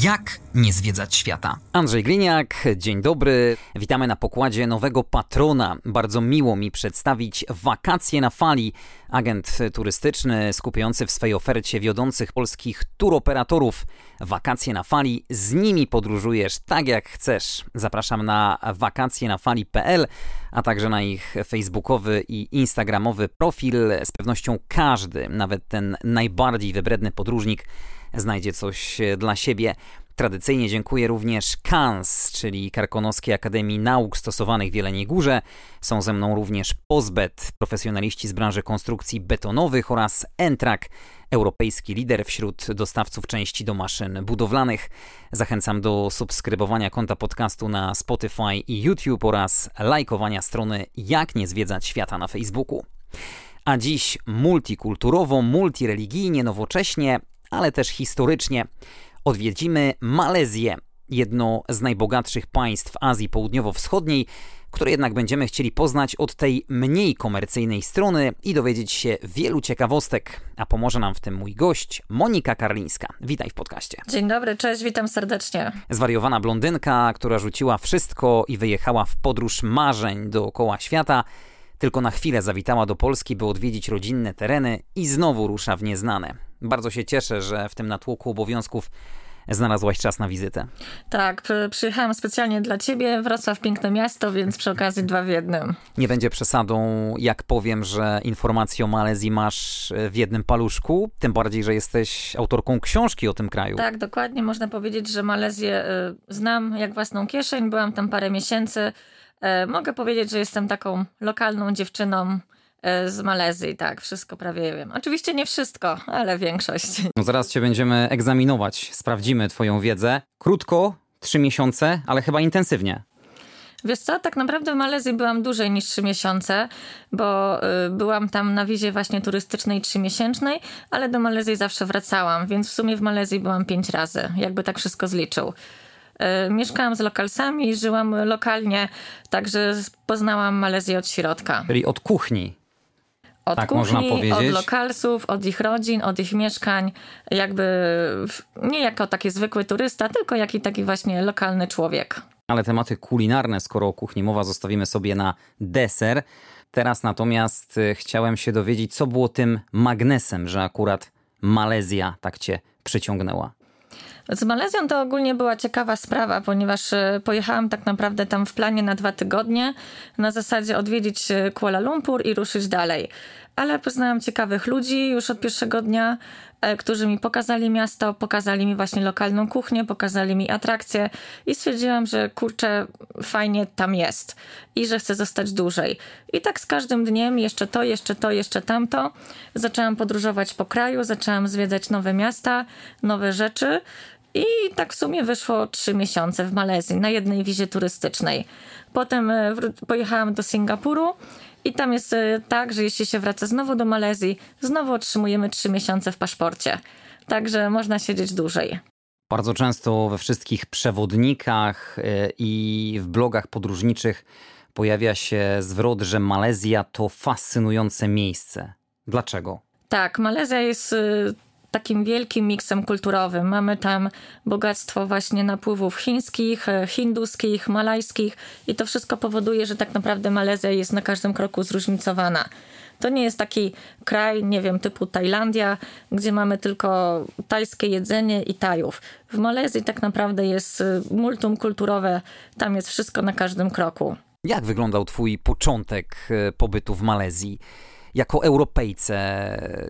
Jak nie zwiedzać świata. Andrzej Gliniak, dzień dobry. Witamy na pokładzie nowego patrona. Bardzo miło mi przedstawić Wakacje na Fali, agent turystyczny skupiający w swej ofercie wiodących polskich turoperatorów. Wakacje na Fali, z nimi podróżujesz tak jak chcesz. Zapraszam na wakacjenafali.pl, a także na ich facebookowy i instagramowy profil. Z pewnością każdy, nawet ten najbardziej wybredny podróżnik, znajdzie coś dla siebie. Tradycyjnie dziękuję również KANS, czyli Karkonoskiej Akademii Nauk Stosowanych w Jeleniej Górze. Są ze mną również Pozbet, profesjonaliści z branży konstrukcji betonowych oraz Entrak, europejski lider wśród dostawców części do maszyn budowlanych. Zachęcam do subskrybowania konta podcastu na Spotify i YouTube oraz lajkowania strony Jak nie zwiedzać świata na Facebooku. A dziś multikulturowo, multireligijnie, nowocześnie, ale też historycznie odwiedzimy Malezję, jedno z najbogatszych państw Azji Południowo-Wschodniej, które jednak będziemy chcieli poznać od tej mniej komercyjnej strony i dowiedzieć się wielu ciekawostek. A pomoże nam w tym mój gość, Monika Karlińska. Witaj w podcaście. Dzień dobry, cześć, witam serdecznie. Zwariowana blondynka, która rzuciła wszystko i wyjechała w podróż marzeń dookoła świata. Tylko na chwilę zawitała do Polski, by odwiedzić rodzinne tereny i znowu rusza w nieznane. Bardzo się cieszę, że w tym natłoku obowiązków znalazłaś czas na wizytę. Tak, przyjechałam specjalnie dla ciebie. Wrocław piękne miasto, więc przy okazji dwa w jednym. Nie będzie przesadą, jak powiem, że informacje o Malezji masz w jednym paluszku, tym bardziej, że jesteś autorką książki o tym kraju. Tak, dokładnie. Można powiedzieć, że Malezję y, znam jak własną kieszeń. Byłam tam parę miesięcy. E, mogę powiedzieć, że jestem taką lokalną dziewczyną e, z Malezji, tak, wszystko prawie wiem. Oczywiście nie wszystko, ale większość. No zaraz cię będziemy egzaminować, sprawdzimy twoją wiedzę. Krótko, trzy miesiące, ale chyba intensywnie. Wiesz co, tak naprawdę w Malezji byłam dłużej niż trzy miesiące, bo y, byłam tam na wizie właśnie turystycznej trzymiesięcznej, ale do Malezji zawsze wracałam, więc w sumie w Malezji byłam pięć razy, jakby tak wszystko zliczył. E, mieszkałam z lokalsami, żyłam lokalnie, także poznałam Malezję od środka. Czyli od kuchni. Od tak kuchni, można powiedzieć. od lokalsów, od ich rodzin, od ich mieszkań, jakby nie jako taki zwykły turysta, tylko jaki taki właśnie lokalny człowiek. Ale tematy kulinarne, skoro o kuchni mowa, zostawimy sobie na deser. Teraz natomiast e, chciałem się dowiedzieć, co było tym magnesem, że akurat Malezja tak cię przyciągnęła. Z Malezją to ogólnie była ciekawa sprawa, ponieważ e, pojechałam tak naprawdę tam w planie na dwa tygodnie, na zasadzie odwiedzić e, Kuala Lumpur i ruszyć dalej. Ale poznałam ciekawych ludzi już od pierwszego dnia, e, którzy mi pokazali miasto, pokazali mi właśnie lokalną kuchnię, pokazali mi atrakcje i stwierdziłam, że kurczę, fajnie tam jest i że chcę zostać dłużej. I tak z każdym dniem, jeszcze to, jeszcze to, jeszcze tamto, zaczęłam podróżować po kraju, zaczęłam zwiedzać nowe miasta, nowe rzeczy i tak w sumie wyszło trzy miesiące w Malezji na jednej wizie turystycznej. Potem e, pojechałam do Singapuru i tam jest e, tak, że jeśli się wraca znowu do Malezji, znowu otrzymujemy trzy miesiące w paszporcie. Także można siedzieć dłużej. Bardzo często we wszystkich przewodnikach e, i w blogach podróżniczych pojawia się zwrot, że Malezja to fascynujące miejsce. Dlaczego? Tak, Malezja jest takim wielkim miksem kulturowym. Mamy tam bogactwo właśnie napływów chińskich, e, hinduskich, malajskich i to wszystko powoduje, że tak naprawdę Malezja jest na każdym kroku zróżnicowana. To nie jest taki kraj, nie wiem, typu Tajlandia, gdzie mamy tylko tajskie jedzenie i Tajów. W Malezji tak naprawdę jest e, multum kulturowe, tam jest wszystko na każdym kroku. Jak wyglądał Twój początek e, pobytu w Malezji? Jako Europejce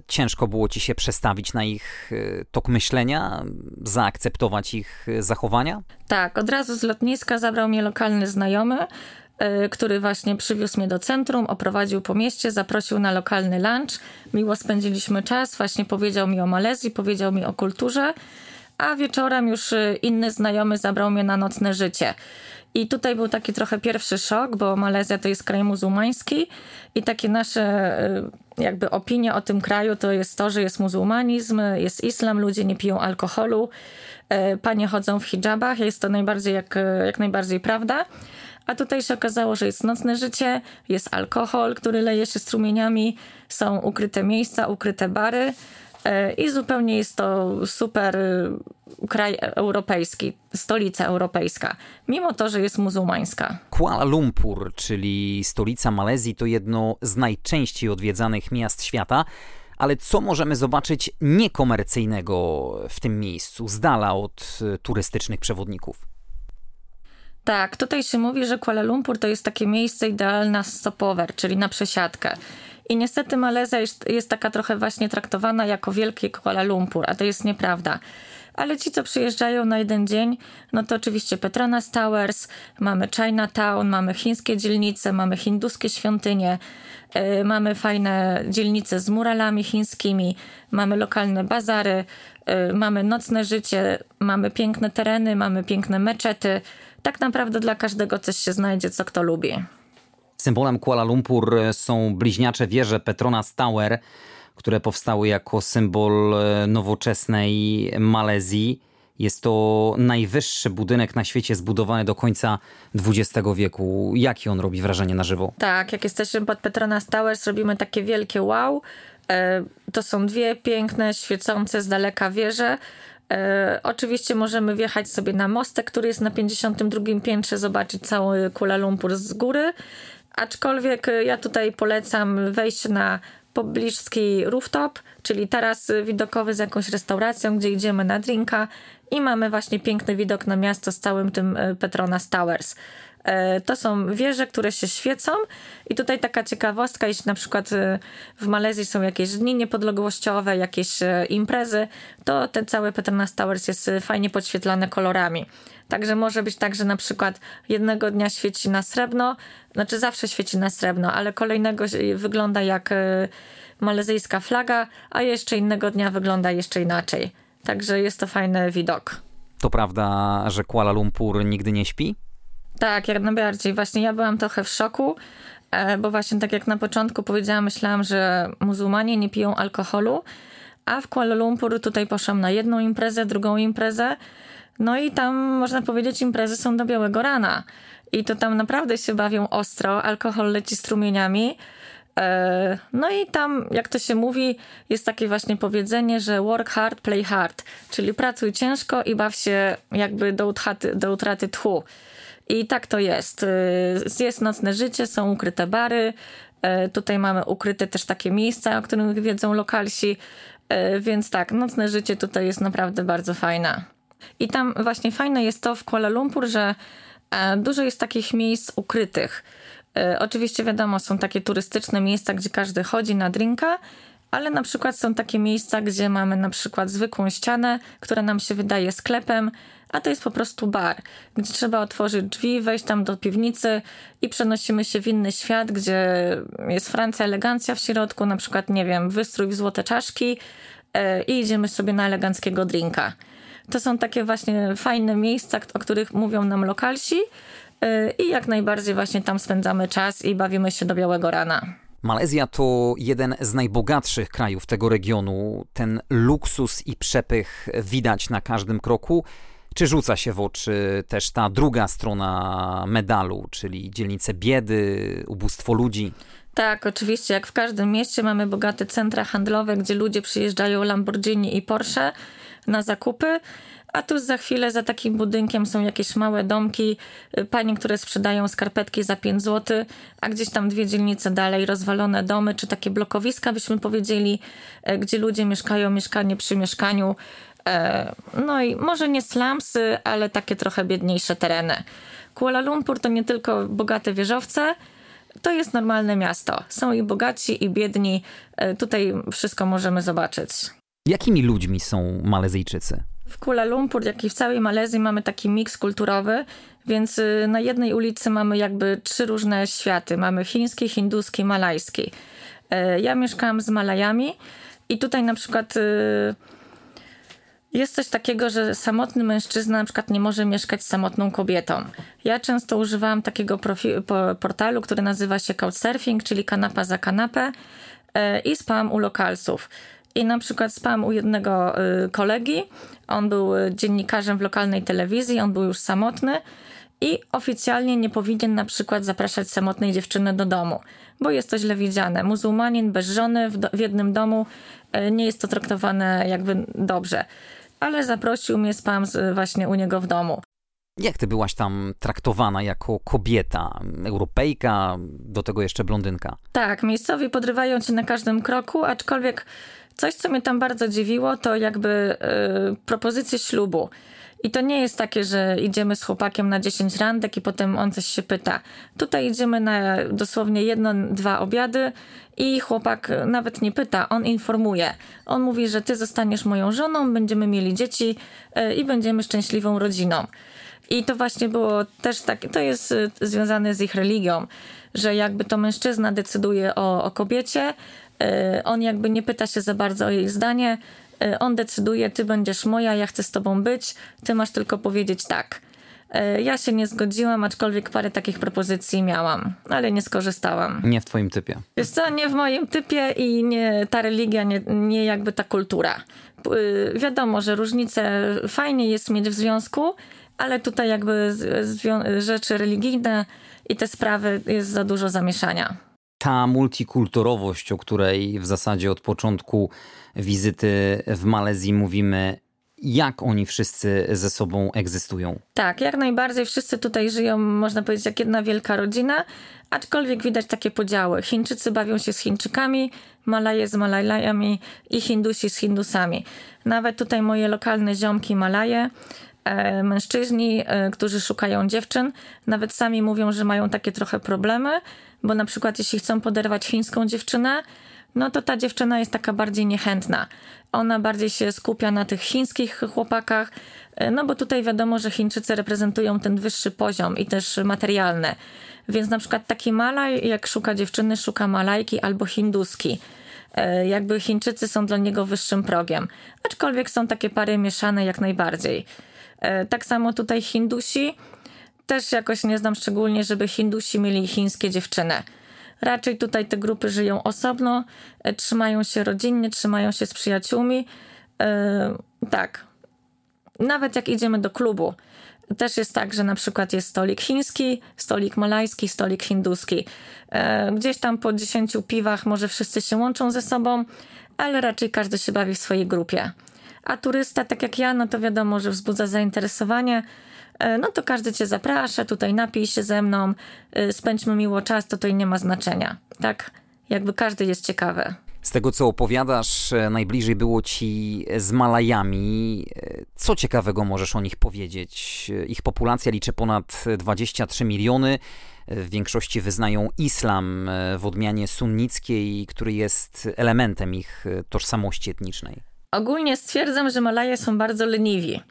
ciężko było ci się przestawić na ich y, tok myślenia, zaakceptować ich y, zachowania? Tak, od razu z lotniska zabrał mnie lokalny znajomy, y, który właśnie przywiózł mnie do centrum, oprowadził po mieście, zaprosił na lokalny lunch. Miło spędziliśmy czas, właśnie powiedział mi o Malezji, powiedział mi o kulturze, a wieczorem już inny znajomy zabrał mnie na nocne życie. I tutaj był taki trochę pierwszy szok, bo Malezja to jest kraj muzułmański i takie nasze y, jakby opinie o tym kraju to jest to, że jest muzułmanizm, jest islam, ludzie nie piją alkoholu, y, panie chodzą w hijabach, jest to najbardziej jak, jak najbardziej prawda. A tutaj się okazało, że jest nocne życie, jest alkohol, który leje się strumieniami, są ukryte miejsca, ukryte bary. E, I zupełnie jest to super y, kraj europejski, stolica europejska, mimo to, że jest muzułmańska. Kuala Lumpur, czyli stolica Malezji, to jedno z najczęściej odwiedzanych miast świata. Ale co możemy zobaczyć niekomercyjnego w tym miejscu, z dala od y, turystycznych przewodników? Tak, tutaj się mówi, że Kuala Lumpur to jest takie miejsce idealne na stopover, czyli na przesiadkę. I niestety Malezja jest, jest taka trochę właśnie traktowana jako wielkie Kuala Lumpur, a to jest nieprawda. Ale ci, co przyjeżdżają na jeden dzień, no to oczywiście Petronas Towers, mamy Chinatown, mamy chińskie dzielnice, mamy hinduskie świątynie, yy, mamy fajne dzielnice z muralami chińskimi, mamy lokalne bazary, yy, mamy nocne życie, mamy piękne tereny, mamy piękne meczety. Tak naprawdę dla każdego coś się znajdzie, co kto lubi. Symbolem Kuala Lumpur są bliźniacze wieże Petronas Tower, które powstały jako symbol e, nowoczesnej Malezji. Jest to najwyższy budynek na świecie zbudowany do końca XX wieku. Jakie on robi wrażenie na żywo? Tak, jak jesteśmy pod Petronas Towers, robimy takie wielkie wow. E, to są dwie piękne, świecące z daleka wieże. E, oczywiście możemy wjechać sobie na mostek, który jest na 52 piętrze, zobaczyć cały Kuala Lumpur z góry. Aczkolwiek y, ja tutaj polecam wejść na pobliski rooftop, czyli taras widokowy z jakąś restauracją, gdzie idziemy na drinka i mamy właśnie piękny widok na miasto z całym tym y, Petronas Towers. E, to są wieże, które się świecą i tutaj taka ciekawostka, jeśli na przykład y, w Malezji są jakieś dni niepodległościowe, jakieś imprezy, to ten cały Petronas Towers jest fajnie podświetlany kolorami. Także może być tak, że na przykład jednego dnia świeci na srebrno, znaczy zawsze świeci na srebrno, ale kolejnego wygląda jak e, malezyjska flaga, a jeszcze innego dnia wygląda jeszcze inaczej. Także jest to fajny widok. To prawda, że Kuala Lumpur nigdy nie śpi? Tak, jak najbardziej. Właśnie ja byłam trochę w szoku, e, bo właśnie tak jak na początku powiedziałam, myślałam, że muzułmanie nie piją alkoholu, a w Kuala Lumpur tutaj poszłam na jedną imprezę, drugą imprezę no i tam można powiedzieć imprezy są do białego rana. I to tam naprawdę się bawią ostro, alkohol leci strumieniami. E, no i tam, jak to się mówi, jest takie właśnie powiedzenie, że work hard, play hard, czyli pracuj ciężko i baw się jakby do utraty, do utraty tchu. I tak to jest. E, jest nocne życie, są ukryte bary, e, tutaj mamy ukryte też takie miejsca, o których wiedzą lokalsi, więc tak, nocne życie tutaj jest naprawdę bardzo fajne. I tam właśnie fajne jest to w Kuala Lumpur, że e, dużo jest takich miejsc ukrytych. E, oczywiście wiadomo, są takie turystyczne miejsca, gdzie każdy chodzi na drinka, ale na przykład są takie miejsca, gdzie mamy na przykład zwykłą ścianę, która nam się wydaje sklepem, a to jest po prostu bar, gdzie trzeba otworzyć drzwi, wejść tam do piwnicy i przenosimy się w inny świat, gdzie jest Francja, elegancja w środku, na przykład, nie wiem, wystrój w złote czaszki e, i idziemy sobie na eleganckiego drinka. To są takie właśnie fajne miejsca, o których mówią nam lokalsi y, i jak najbardziej właśnie tam spędzamy czas i bawimy się do białego rana. Malezja to jeden z najbogatszych krajów tego regionu. Ten luksus i przepych widać na każdym kroku. Czy rzuca się w oczy też ta druga strona medalu, czyli dzielnice biedy, ubóstwo ludzi? Tak, oczywiście. Jak w każdym mieście mamy bogate centra handlowe, gdzie ludzie przyjeżdżają Lamborghini i Porsche na zakupy. A tu za chwilę za takim budynkiem są jakieś małe domki, panie, które sprzedają skarpetki za 5 zł, a gdzieś tam dwie dzielnice dalej rozwalone domy, czy takie blokowiska, byśmy powiedzieli, e, gdzie ludzie mieszkają mieszkanie przy mieszkaniu. E, no i może nie slumsy, ale takie trochę biedniejsze tereny. Kuala Lumpur to nie tylko bogate wieżowce, to jest normalne miasto. Są i bogaci, i biedni. E, tutaj wszystko możemy zobaczyć. Jakimi ludźmi są Malezyjczycy? W Kuala Lumpur, jak i w całej Malezji mamy taki miks kulturowy, więc y, na jednej ulicy mamy jakby trzy różne światy. Mamy chiński, hinduski, malajski. E, ja mieszkałam z Malajami i tutaj na przykład y, Jest coś takiego, że samotny mężczyzna na przykład nie może mieszkać z samotną kobietą. Ja często używałam takiego portalu, który nazywa się Couchsurfing, czyli kanapa za kanapę e, i spałam u lokalsów. I na przykład spałam u jednego y, kolegi, on był y, dziennikarzem w lokalnej telewizji, on był już samotny i oficjalnie nie powinien na przykład zapraszać samotnej dziewczyny do domu, bo jest to źle widziane. Muzułmanin bez żony w, do, w jednym domu y, nie jest to traktowane jakby dobrze. Ale zaprosił mnie, spałam właśnie u niego w domu. Jak ty byłaś tam traktowana jako kobieta, Europejka, do tego jeszcze blondynka? Tak, miejscowi podrywają cię na każdym kroku, aczkolwiek Coś, co mnie tam bardzo dziwiło, to jakby yy, propozycje ślubu. I to nie jest takie, że idziemy z chłopakiem na 10 randek i potem on coś się pyta. Tutaj idziemy na dosłownie jedno, dwa obiady i chłopak nawet nie pyta, on informuje. On mówi, że ty zostaniesz moją żoną, będziemy mieli dzieci yy, i będziemy szczęśliwą rodziną. I to właśnie było też tak, to jest y, związane z ich religią, że jakby to mężczyzna decyduje o, o kobiecie, E, on jakby nie pyta się za bardzo o jej zdanie. E, on decyduje, ty będziesz moja, ja chcę z tobą być, ty masz tylko powiedzieć tak. E, ja się nie zgodziłam, aczkolwiek parę takich propozycji miałam, ale nie skorzystałam. Nie w twoim typie. Wiesz co, nie w moim typie i nie ta religia, nie, nie jakby ta kultura. Wiadomo, że różnice fajnie jest mieć w związku, ale tutaj jakby rzeczy religijne i te sprawy jest za dużo zamieszania ta multikulturowość, o której w zasadzie od początku wizyty w Malezji mówimy, jak oni wszyscy ze sobą egzystują. Tak, jak najbardziej wszyscy tutaj żyją, można powiedzieć, jak jedna wielka rodzina, aczkolwiek widać takie podziały. Chińczycy bawią się z Chińczykami, Malaje z Malajami i Hindusi z Hindusami. Nawet tutaj moje lokalne ziomki Malaje, mężczyźni, e, którzy szukają dziewczyn, nawet sami mówią, że mają takie trochę problemy, bo na przykład jeśli chcą poderwać chińską dziewczynę, no to ta dziewczyna jest taka bardziej niechętna. Ona bardziej się skupia na tych chińskich chłopakach, e, no bo tutaj wiadomo, że Chińczycy reprezentują ten wyższy poziom i też materialny. Więc na przykład taki Malaj, jak szuka dziewczyny, szuka Malajki albo hinduski. E, jakby Chińczycy są dla niego wyższym progiem. Aczkolwiek są takie pary mieszane jak najbardziej. E, tak samo tutaj Hindusi też jakoś nie znam szczególnie, żeby Hindusi mieli chińskie dziewczyny. Raczej tutaj te grupy żyją osobno, e, trzymają się rodzinnie, trzymają się z przyjaciółmi. Yy, tak. Nawet jak idziemy do klubu, też jest tak, że na przykład jest stolik chiński, stolik malajski, stolik hinduski. Gdzieś tam po 10 piwach może wszyscy się łączą ze sobą, ale raczej każdy się bawi w swojej grupie. A turysta, tak jak ja, no to wiadomo, że wzbudza zainteresowanie E, no to każdy cię zaprasza, tutaj napij się ze mną, e, spędźmy miło czas, to tutaj nie ma znaczenia. Tak, jakby każdy jest ciekawy. Z tego, co opowiadasz, e, najbliżej było ci z Malajami. Co ciekawego możesz o nich powiedzieć? Ich populacja liczy ponad 23 miliony. W większości wyznają islam w odmianie sunnickiej, który jest elementem ich tożsamości etnicznej. Ogólnie stwierdzam, że Malaje są bardzo leniwi.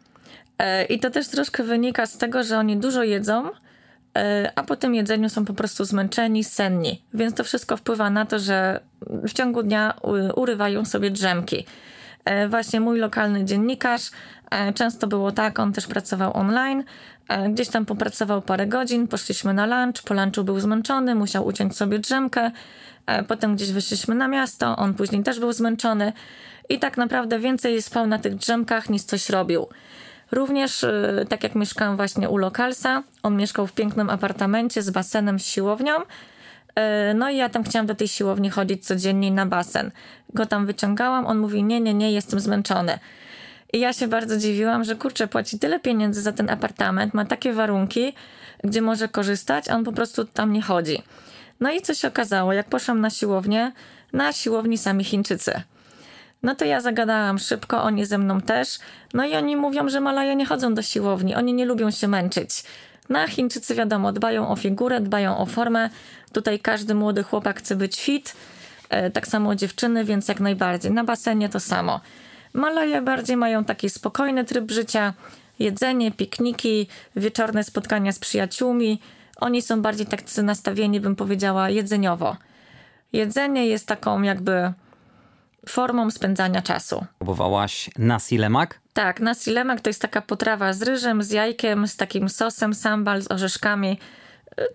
E, I to też troszkę wynika z tego, że oni dużo jedzą, e, a po tym jedzeniu są po prostu zmęczeni, senni. Więc to wszystko wpływa na to, że w ciągu dnia urywają sobie drzemki. E, właśnie mój lokalny dziennikarz, często było tak, on też pracował online, gdzieś tam popracował parę godzin, poszliśmy na lunch, po lunchu był zmęczony, musiał uciąć sobie drzemkę, potem gdzieś wyszliśmy na miasto, on później też był zmęczony i tak naprawdę więcej spał na tych drzemkach niż coś robił. Również, y, tak jak mieszkałam właśnie u Lokalsa, on mieszkał w pięknym apartamencie z basenem, z siłownią. Y, no i ja tam chciałam do tej siłowni chodzić codziennie na basen. Go tam wyciągałam, on mówi: Nie, nie, nie, jestem zmęczony. I ja się bardzo dziwiłam, że kurczę, płaci tyle pieniędzy za ten apartament, ma takie warunki, gdzie może korzystać, a on po prostu tam nie chodzi. No i co się okazało? Jak poszłam na siłownię, na siłowni sami Chińczycy. No to ja zagadałam szybko, oni ze mną też. No i oni mówią, że Malaje nie chodzą do siłowni, oni nie lubią się męczyć. No a Chińczycy wiadomo, dbają o figurę, dbają o formę. Tutaj każdy młody chłopak chce być fit, e, tak samo dziewczyny, więc jak najbardziej. Na basenie to samo. Malaje bardziej mają taki spokojny tryb życia, jedzenie, pikniki, wieczorne spotkania z przyjaciółmi. Oni są bardziej tak nastawieni, bym powiedziała, jedzeniowo. Jedzenie jest taką jakby formą spędzania czasu. Próbowałaś nasi lemak? Tak, nasi lemak to jest taka potrawa z ryżem, z jajkiem, z takim sosem sambal, z orzeszkami.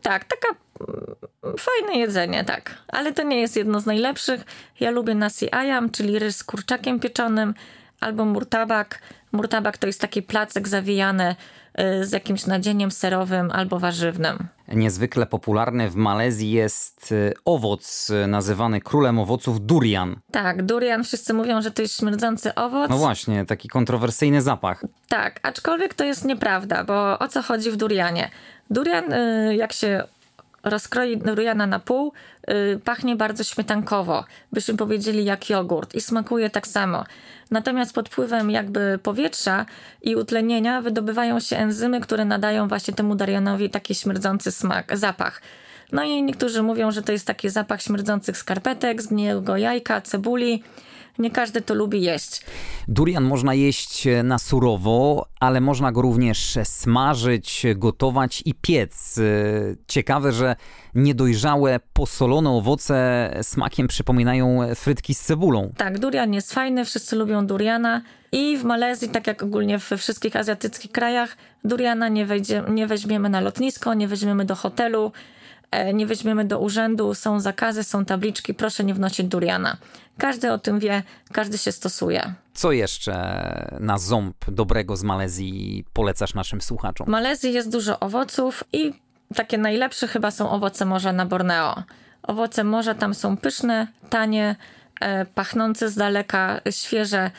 Tak, taka mm, fajne jedzenie, tak. Ale to nie jest jedno z najlepszych. Ja lubię nasi ayam, czyli ryż z kurczakiem pieczonym, albo murtabak. Murtabak to jest taki placek zawijany y, z jakimś nadzieniem serowym albo warzywnym. Niezwykle popularny w Malezji jest y, owoc y, nazywany królem owoców durian. Tak, durian wszyscy mówią, że to jest śmierdzący owoc. No właśnie, taki kontrowersyjny zapach. Tak, aczkolwiek to jest nieprawda, bo o co chodzi w durianie? Durian, jak się rozkroi Rujana na pół, yy, pachnie bardzo śmietankowo, byśmy powiedzieli jak jogurt i smakuje tak samo. Natomiast pod wpływem jakby powietrza i utlenienia wydobywają się enzymy, które nadają właśnie temu Darianowi taki śmierdzący smak, zapach. No i niektórzy mówią, że to jest taki zapach śmierdzących skarpetek, zgniłego jajka, cebuli, nie każdy to lubi jeść. Durian można jeść na surowo, ale można go również smażyć, gotować i piec. Ciekawe, że niedojrzałe, posolone owoce smakiem przypominają frytki z cebulą. Tak, durian jest fajny, wszyscy lubią duriana. I w Malezji, tak jak ogólnie we wszystkich azjatyckich krajach, duriana nie, wejdzie, nie weźmiemy na lotnisko, nie weźmiemy do hotelu, e, nie weźmiemy do urzędu, są zakazy, są tabliczki, proszę nie wnosić duriana. Każdy o tym wie, każdy się stosuje. Co jeszcze na ząb dobrego z Malezji polecasz naszym słuchaczom? W Malezji jest dużo owoców i takie najlepsze chyba są owoce morza na Borneo. Owoce morza tam są pyszne, tanie, e, pachnące z daleka, świeże.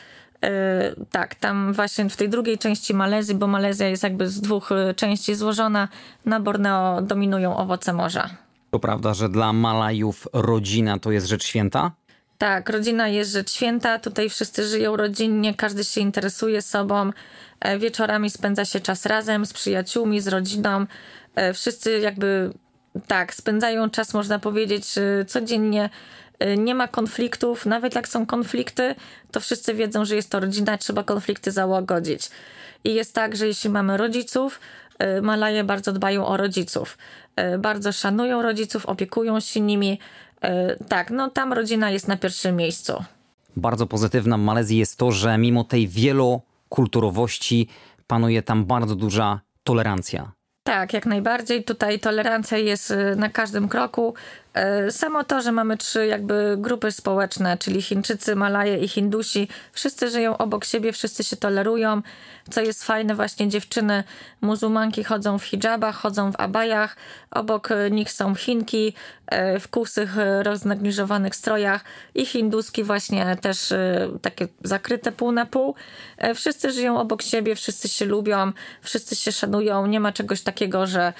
E, tak, tam właśnie w tej drugiej części Malezji, bo Malezja jest jakby z dwóch e, części złożona, na Borneo dominują owoce morza. To prawda, że dla Malajów rodzina to jest rzecz święta? Tak, rodzina jest rzecz święta, tutaj wszyscy żyją rodzinnie, każdy się interesuje sobą. E, wieczorami spędza się czas razem z przyjaciółmi, z rodziną. Wszyscy jakby tak, spędzają czas, można powiedzieć, codziennie. E, nie ma konfliktów, nawet jak są konflikty, to wszyscy wiedzą, że jest to rodzina, trzeba konflikty załagodzić. I jest tak, że jeśli mamy rodziców, Malaje bardzo dbają o rodziców. Bardzo szanują rodziców, opiekują się nimi, tak, no tam rodzina jest na pierwszym miejscu. Bardzo pozytywna w Malezji jest to, że mimo tej wielokulturowości panuje tam bardzo duża tolerancja. Tak, jak najbardziej. Tutaj tolerancja jest y, na każdym kroku. E, samo to, że mamy trzy jakby grupy społeczne, czyli Chińczycy, Malaje i Hindusi, wszyscy żyją obok siebie, wszyscy się tolerują. Co jest fajne, właśnie dziewczyny muzułmanki chodzą w hijabach, chodzą w abajach, obok nich są Chinki e, w kusych, roznegliżowanych strojach i hinduski właśnie też e, takie zakryte pół na pół. Wszyscy żyją obok siebie, wszyscy się lubią, wszyscy się szanują. Nie ma czegoś takiego, że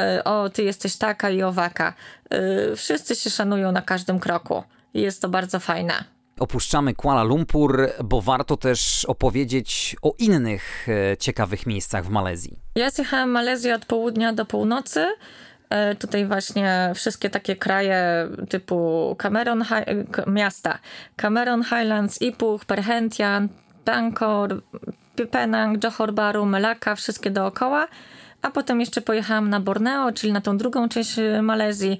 E, o, ty jesteś taka i owaka. E, wszyscy się szanują na każdym kroku. Jest to bardzo fajne. Opuszczamy Kuala Lumpur, bo warto też opowiedzieć o innych e, ciekawych miejscach w Malezji. Ja zjechałam Malezję od południa do północy. Tutaj właśnie wszystkie takie kraje typu Cameron, miasta Cameron Highlands, Ipuch, Perhentian, Bangkok, Penang, Johor Bahru, Melaka, wszystkie dookoła a potem jeszcze pojechałam na Borneo, czyli na tą drugą część Malezji e,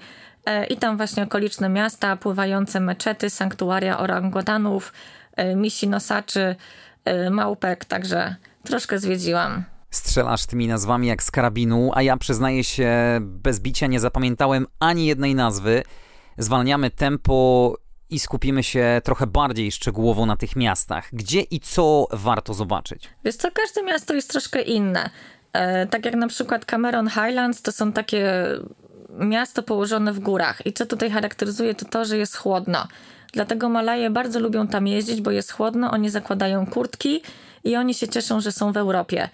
i tam właśnie okoliczne miasta, pływające meczety, sanktuaria orangutanów, e, misi nosaczy, e, małpek, także troszkę zwiedziłam. Strzelasz tymi nazwami jak z karabinu, a ja przyznaję się, bez bicia nie zapamiętałem ani jednej nazwy. Zwalniamy tempo i skupimy się trochę bardziej szczegółowo na tych miastach. Gdzie i co warto zobaczyć? Wiesz co, każde miasto jest troszkę inne. E, tak jak na przykład Cameron Highlands, to są takie miasto położone w górach. I co tutaj charakteryzuje, to to, że jest chłodno. Dlatego Malaje bardzo lubią tam jeździć, bo jest chłodno, oni zakładają kurtki i oni się cieszą, że są w Europie.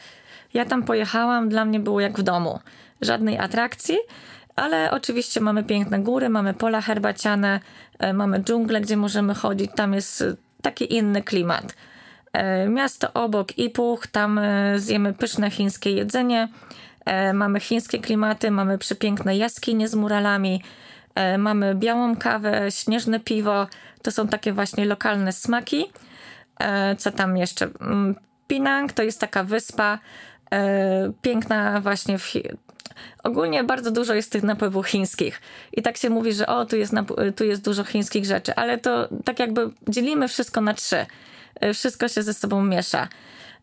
Ja tam pojechałam, dla mnie było jak w domu. Żadnej atrakcji, ale oczywiście mamy piękne góry, mamy pola herbaciane, e, mamy dżunglę, gdzie możemy chodzić. Tam jest taki inny klimat. E, miasto obok Ipuch, tam e, zjemy pyszne chińskie jedzenie. E, mamy chińskie klimaty, mamy przepiękne jaskinie z muralami, mamy białą kawę, śnieżne piwo. To są takie właśnie lokalne smaki. Co tam jeszcze? Mm, Pinang to jest taka wyspa piękna właśnie w, ogólnie bardzo dużo jest tych napływów chińskich. I tak się mówi, że o, tu jest, tu jest dużo chińskich rzeczy, ale to tak jakby dzielimy wszystko na trzy. E, wszystko się ze sobą miesza.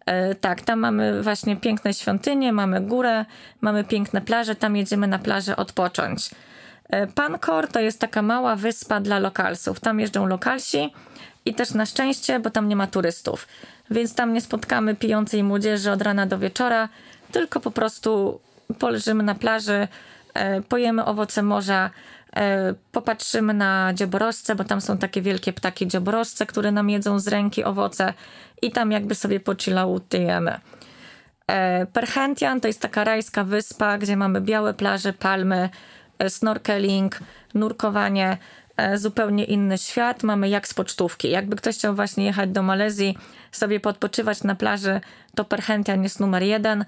E, tak, tam mamy właśnie piękne świątynie, mamy górę, mamy piękne plaże, tam jedziemy na plażę odpocząć. E, Pankor to jest taka mała wyspa dla lokalsów. Tam jeżdżą lokalsi i też na szczęście, bo tam nie ma turystów. Więc tam nie spotkamy pijącej młodzieży od rana do wieczora, tylko po prostu poleżymy na plaży, e, pojemy owoce morza, popatrzymy na dzioborożce, bo tam są takie wielkie ptaki dzioborożce, które nam jedzą z ręki owoce i tam jakby sobie pochillałutujemy. E, Perhentian to jest taka rajska wyspa, gdzie mamy białe plaże, palmy, e, snorkeling, nurkowanie, e, zupełnie inny świat. Mamy jak z pocztówki. Jakby ktoś chciał właśnie jechać do Malezji, sobie podpoczywać na plaży, to Perhentian jest numer jeden.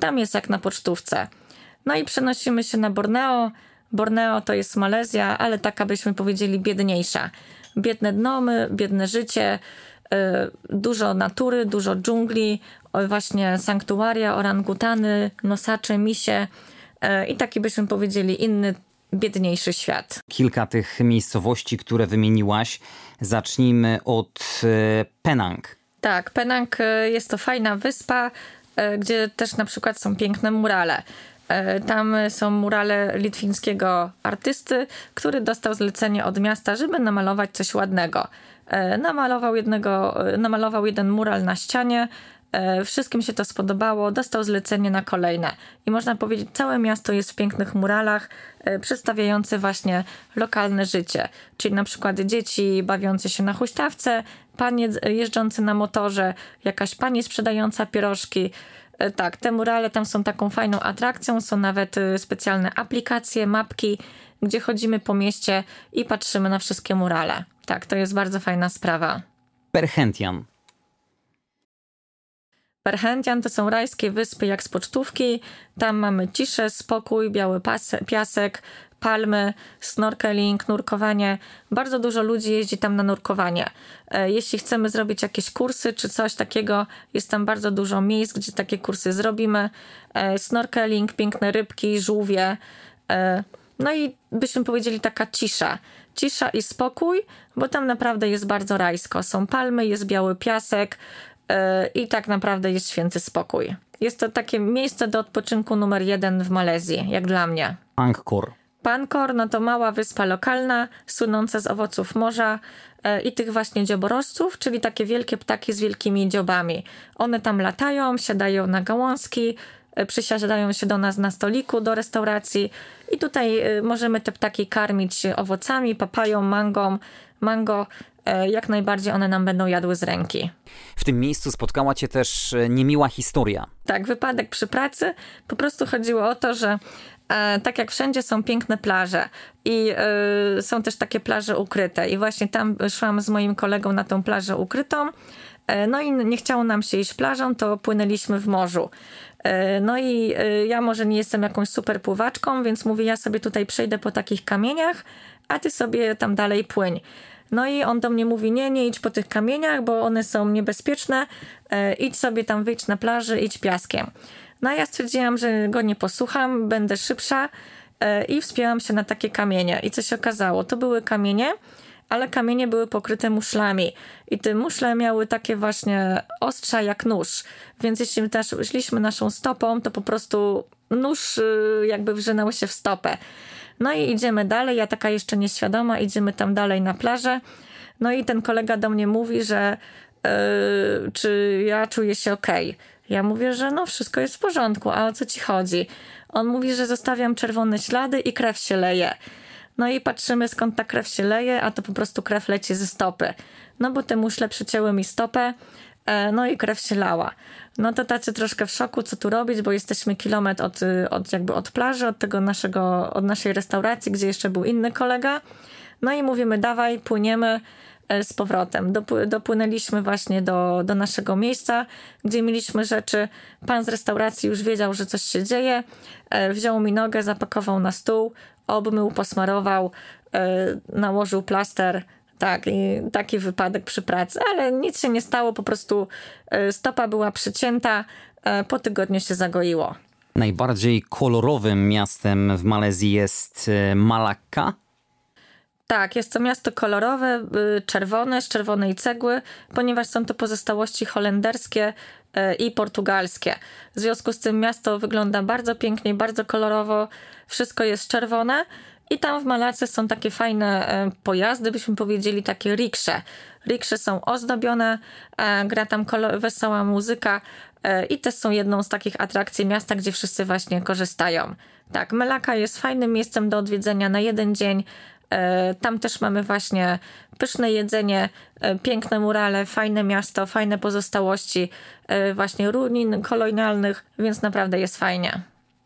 Tam jest jak na pocztówce. No i przenosimy się na Borneo. Borneo to jest Malezja, ale taka byśmy powiedzieli biedniejsza. Biedne dnomy, biedne życie, Y, dużo natury, dużo dżungli, właśnie sanktuaria, orangutany, nosacze, misie y, i taki byśmy powiedzieli inny, biedniejszy świat. Kilka tych miejscowości, które wymieniłaś. Zacznijmy od y, Penang. Tak, Penang jest to fajna wyspa, gdzie też na przykład są piękne murale. Tam są murale litwińskiego artysty, który dostał zlecenie od miasta, żeby namalować coś ładnego. E, namalował, jednego, e, namalował jeden mural na ścianie. E, wszystkim się to spodobało, dostał zlecenie na kolejne. I można powiedzieć, całe miasto jest w pięknych muralach, przedstawiające właśnie lokalne życie. Czyli na przykład dzieci bawiące się na huśtawce, panie jeżdżące na motorze, jakaś pani sprzedająca pierożki. Tak, te murale tam są taką fajną atrakcją, są nawet specjalne aplikacje, mapki, gdzie chodzimy po mieście i patrzymy na wszystkie murale. Tak, to jest bardzo fajna sprawa. Perhentian. Perhentian to są rajskie wyspy jak z pocztówki. Tam mamy ciszę, spokój, biały piasek, palmy, snorkeling, nurkowanie. Bardzo dużo ludzi jeździ tam na nurkowanie. E, jeśli chcemy zrobić jakieś kursy czy coś takiego, jest tam bardzo dużo miejsc, gdzie takie kursy zrobimy. E, snorkeling, piękne rybki, żółwie. E, no i byśmy powiedzieli taka cisza. Cisza i spokój, bo tam naprawdę jest bardzo rajsko. Są palmy, jest biały piasek i tak naprawdę jest święty spokój. Jest to takie miejsce do odpoczynku numer jeden w Malezji, jak dla mnie. Angkor. Pankor no to mała wyspa lokalna, słynąca z owoców morza yy, i tych właśnie dzioborożców, czyli takie wielkie ptaki z wielkimi dziobami. One tam latają, siadają na gałązki, E, przysiadają się do nas na stoliku do restauracji i tutaj e, możemy te ptaki karmić owocami, papają, mangą, mango. E, jak najbardziej one nam będą jadły z ręki. W tym miejscu spotkała cię też niemiła historia. Tak, wypadek przy pracy. Po prostu chodziło o to, że tak jak wszędzie są piękne plaże i są też takie plaże ukryte. I właśnie tam szłam z moim kolegą na tą plażę ukrytą. No i nie chciało nam się iść plażą, to płynęliśmy w morzu. E, no i e, ja może nie jestem jakąś super pływaczką, więc mówię, ja sobie tutaj przejdę po takich kamieniach, a ty sobie tam dalej płyń. No i on do mnie mówi, nie, nie idź po tych kamieniach, bo one są niebezpieczne, e, idź sobie tam, wyjdź na plaży, idź piaskiem. No a ja stwierdziłam, że go nie posłucham, będę szybsza i wspięłam się na takie kamienie. I co się okazało? To były kamienie, ale kamienie były pokryte muszlami i te muszle miały takie właśnie ostrza jak nóż. Więc jeśli też szliśmy naszą stopą, to po prostu nóż y, jakby wrzynał się w stopę. No i idziemy dalej, ja taka jeszcze nieświadoma, idziemy tam dalej na plażę. No i ten kolega do mnie mówi, że yy, czy ja czuję się ok. Ja mówię, że no wszystko jest w porządku, a o co ci chodzi? On mówi, że zostawiam czerwone ślady i krew się leje. No i patrzymy skąd ta krew się leje, a to po prostu krew leci ze stopy. No bo te muszle przycięły mi stopę, e, no i krew się lała. No to tacy troszkę w szoku, co tu robić, bo jesteśmy kilometr od, od, jakby od plaży, od tego naszego, od naszej restauracji, gdzie jeszcze był inny kolega. No i mówimy, dawaj, płyniemy e, z powrotem. dopłynęliśmy właśnie do, do naszego miejsca, gdzie mieliśmy rzeczy. Pan z restauracji już wiedział, że coś się dzieje. E, wziął mi nogę, zapakował na stół, obmył, posmarował, e, nałożył plaster. Tak, i taki wypadek przy pracy, ale nic się nie stało, po prostu e, stopa była przycięta, e, po tygodniu się zagoiło. Najbardziej kolorowym miastem w Malezji jest e, Malakka. Tak, jest to miasto kolorowe, y, czerwone, z czerwonej cegły, ponieważ są to pozostałości holenderskie y, i portugalskie. W związku z tym miasto wygląda bardzo pięknie, bardzo kolorowo, wszystko jest czerwone. I tam w Malace są takie fajne y, pojazdy, byśmy powiedzieli, takie riksze. Riksze są ozdobione, gra tam wesoła muzyka i też są jedną z takich atrakcji miasta, gdzie wszyscy właśnie korzystają. Tak, Melaka jest fajnym miejscem do odwiedzenia na jeden dzień. E, tam też mamy właśnie pyszne jedzenie, e, piękne murale, fajne miasto, fajne pozostałości e, właśnie ruin kolonialnych, więc naprawdę jest fajnie.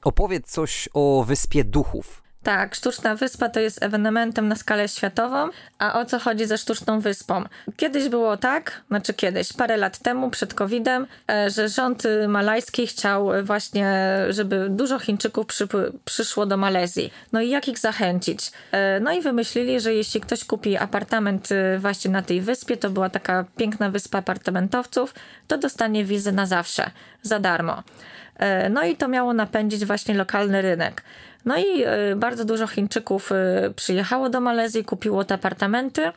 Opowiedz coś o Wyspie Duchów. Tak, Sztuczna Wyspa to jest ewenementem na skalę światową. A o co chodzi ze Sztuczną Wyspą? Kiedyś było tak, znaczy kiedyś, parę lat temu, przed COVID-em, e, że rząd malajski chciał właśnie, żeby dużo Chińczyków przy, przyszło do Malezji. No i jak ich zachęcić? E, no i wymyślili, że jeśli ktoś kupi apartament e, właśnie na tej wyspie, to była taka piękna wyspa apartamentowców, to dostanie wizę na zawsze, za darmo. No i to miało napędzić właśnie lokalny rynek. No i y, bardzo dużo Chińczyków y, przyjechało do Malezji, kupiło te apartamenty.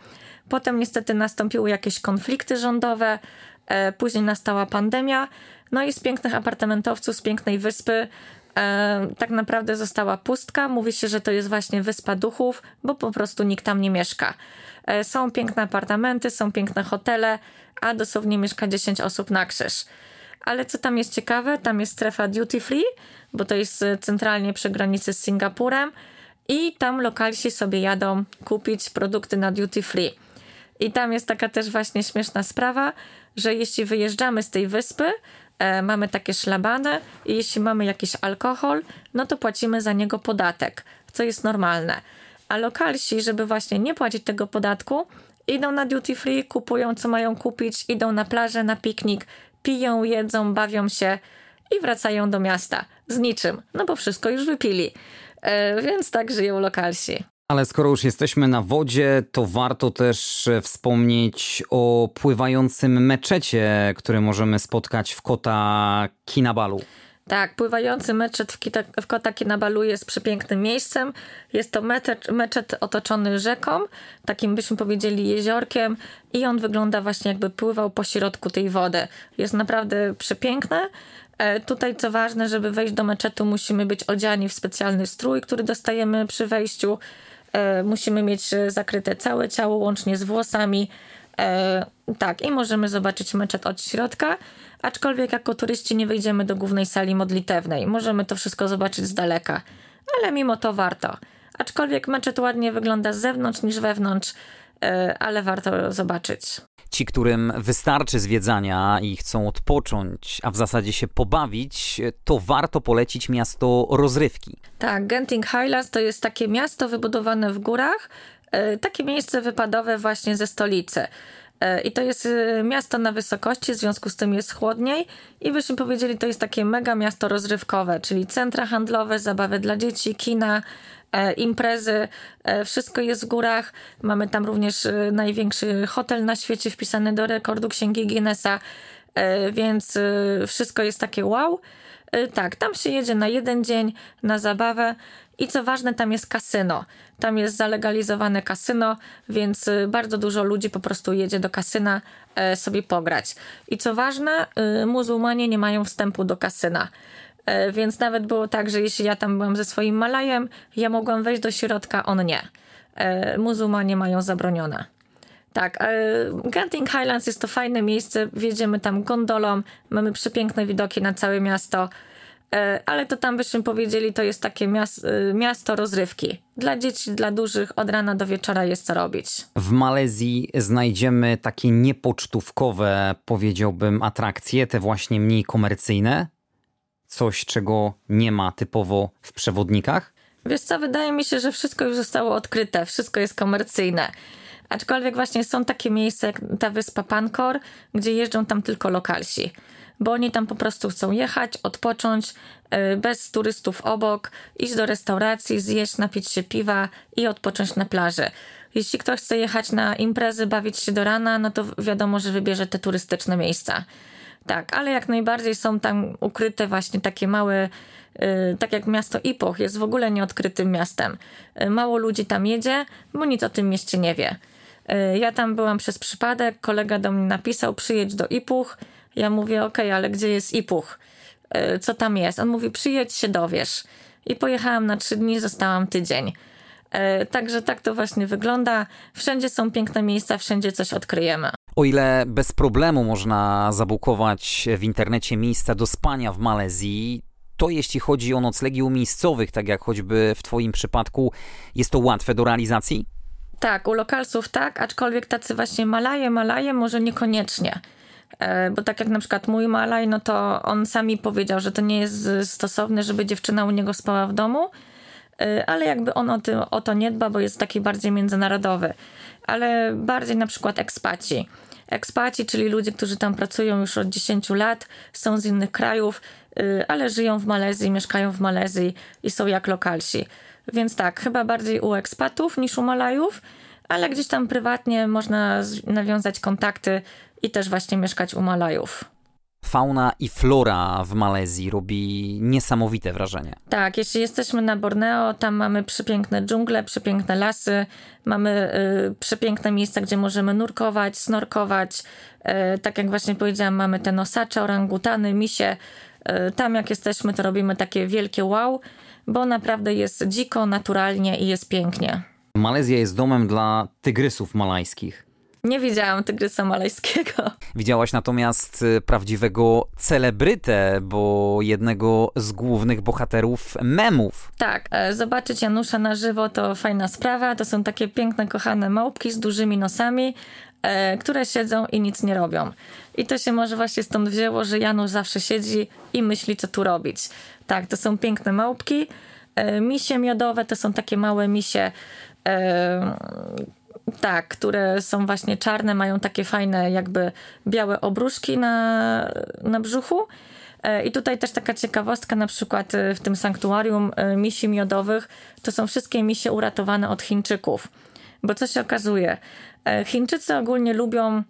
Potem niestety nastąpiły jakieś konflikty rządowe, e, później nastała pandemia. No i z pięknych apartamentowców, z pięknej wyspy e, tak naprawdę została pustka. Mówi się, że to jest właśnie wyspa duchów, bo po prostu nikt tam nie mieszka. E, są piękne apartamenty, są piękne hotele, a dosłownie mieszka 10 osób na krzyż. Ale co tam jest ciekawe, tam jest strefa duty free, bo to jest e, centralnie przy granicy z Singapurem i tam lokalsi sobie jadą kupić produkty na duty free. I tam jest taka też właśnie śmieszna sprawa, że jeśli wyjeżdżamy z tej wyspy, e, mamy takie szlabany i jeśli mamy jakiś alkohol, no to płacimy za niego podatek, co jest normalne. A lokalsi, żeby właśnie nie płacić tego podatku, idą na duty free, kupują co mają kupić, idą na plażę, na piknik, piją, jedzą, bawią się i wracają do miasta z niczym, no bo wszystko już wypili. E, więc tak żyją lokalsi. Ale skoro już jesteśmy na wodzie, to warto też wspomnieć o pływającym meczecie, który możemy spotkać w Kota Kinabalu. Tak, pływający meczet w, Kita, w Kota Kinabalu jest przepięknym miejscem. Jest to meczet, meczet otoczony rzeką, takim byśmy powiedzieli jeziorkiem i on wygląda właśnie jakby pływał po środku tej wody. Jest naprawdę przepiękny. E, tutaj co ważne, żeby wejść do meczetu musimy być odziani w specjalny strój, który dostajemy przy wejściu. E, musimy mieć zakryte całe ciało łącznie z włosami. E, tak, i możemy zobaczyć meczet od środka, aczkolwiek jako turyści nie wejdziemy do głównej sali modlitewnej. Możemy to wszystko zobaczyć z daleka, ale mimo to warto. Aczkolwiek meczet ładnie wygląda z zewnątrz niż wewnątrz, ale warto zobaczyć. Ci, którym wystarczy zwiedzania i chcą odpocząć, a w zasadzie się pobawić, to warto polecić miasto rozrywki. Tak, Genting Highlands to jest takie miasto wybudowane w górach, e, takie miejsce wypadowe właśnie ze stolicy. E, I to jest e, miasto na wysokości, w związku z tym jest chłodniej. I byśmy powiedzieli, to jest takie mega miasto rozrywkowe, czyli centra handlowe, zabawy dla dzieci, kina, E, imprezy, wszystko jest w górach. Mamy tam również największy hotel na świecie wpisany do rekordu Księgi Guinnessa, więc wszystko jest takie wow. Tak, tam się jedzie na jeden dzień, na zabawę i co ważne, tam jest kasyno. Tam jest zalegalizowane kasyno, więc bardzo dużo ludzi po prostu jedzie do kasyna sobie pograć. I co ważne, muzułmanie nie mają wstępu do kasyna. E, więc nawet było tak, że jeśli ja tam byłam ze swoim Malajem, ja mogłam wejść do środka, on nie. E, muzułmanie mają zabronione. Tak, e, Genting Highlands jest to fajne miejsce, wjedziemy tam gondolą, mamy przepiękne widoki na całe miasto, ale to tam byśmy powiedzieli, to jest takie miasto, miasto rozrywki. Dla dzieci, dla dużych od rana do wieczora jest co robić. W Malezji znajdziemy takie niepocztówkowe, powiedziałbym, atrakcje, te właśnie mniej komercyjne coś, czego nie ma typowo w przewodnikach? Wiesz co, wydaje mi się, że wszystko już zostało odkryte, wszystko jest komercyjne. Aczkolwiek właśnie są takie miejsca jak ta wyspa Pankor, gdzie jeżdżą tam tylko lokalsi. Bo oni tam po prostu chcą jechać, odpocząć, y, bez turystów obok, iść do restauracji, zjeść, napić się piwa i odpocząć na plaży. Jeśli ktoś chce jechać na imprezy, bawić się do rana, no to wiadomo, że wybierze te turystyczne miejsca. Tak, ale jak najbardziej są tam ukryte właśnie takie małe, yy, tak jak miasto Ipoch jest w ogóle nieodkrytym miastem. Yy, mało ludzi tam jedzie, bo nic o tym mieście nie wie. Yy, ja tam byłam przez przypadek, kolega do mnie napisał, przyjedź do Ipuch. Ja mówię, okej, okay, ale gdzie jest Ipuch? Y, co tam jest? On mówi, przyjedź się dowiesz. I pojechałam na trzy dni, zostałam tydzień. Y, także tak to właśnie wygląda. Wszędzie są piękne miejsca, wszędzie coś odkryjemy. O ile bez problemu można zabukować w internecie miejsca do spania w Malezji, to jeśli chodzi o noclegi u miejscowych, tak jak choćby w Twoim przypadku, jest to łatwe do realizacji? Tak, u lokalsów tak, aczkolwiek tacy właśnie Malaje, Malaje może niekoniecznie. E, bo tak jak na przykład mój Malaj, no to on sami powiedział, że to nie jest stosowne, żeby dziewczyna u niego spała w domu, e, ale jakby on o, tym, o to nie dba, bo jest taki bardziej międzynarodowy. Ale bardziej na przykład ekspaci. Ekspaci, czyli ludzie, którzy tam pracują już od 10 lat, są z innych krajów, e, ale żyją w Malezji, mieszkają w Malezji i są jak lokalsi. Więc tak, chyba bardziej u ekspatów niż u Malajów, ale gdzieś tam prywatnie można nawiązać kontakty i też właśnie mieszkać u Malajów. Fauna i flora w Malezji robi niesamowite wrażenie. Tak, jeśli jesteśmy na Borneo, tam mamy przepiękne dżungle, przepiękne lasy, mamy y, przepiękne miejsca, gdzie możemy nurkować, snorkować. Y, tak jak właśnie powiedziałam, mamy te nosacze, orangutany, misie. Y, tam jak jesteśmy, to robimy takie wielkie wow, bo naprawdę jest dziko, naturalnie i jest pięknie. Malezja jest domem dla tygrysów malajskich. Nie widziałam tygrysa malajskiego. Widziałaś natomiast y, prawdziwego celebrytę, bo jednego z głównych bohaterów memów. Tak, e, zobaczyć Janusza na żywo to fajna sprawa. To są takie piękne, kochane małpki z dużymi nosami, e, które siedzą i nic nie robią. I to się może właśnie stąd wzięło, że Janusz zawsze siedzi i myśli, co tu robić. Tak, to są piękne małpki. E, misie miodowe to są takie małe misie, tak, które są właśnie czarne, mają takie fajne jakby białe obruszki na, na brzuchu. E, I tutaj też taka ciekawostka, na przykład e, w tym sanktuarium e, misi miodowych, to są wszystkie misie uratowane od Chińczyków. Bo co się okazuje? Chińczycy ogólnie lubią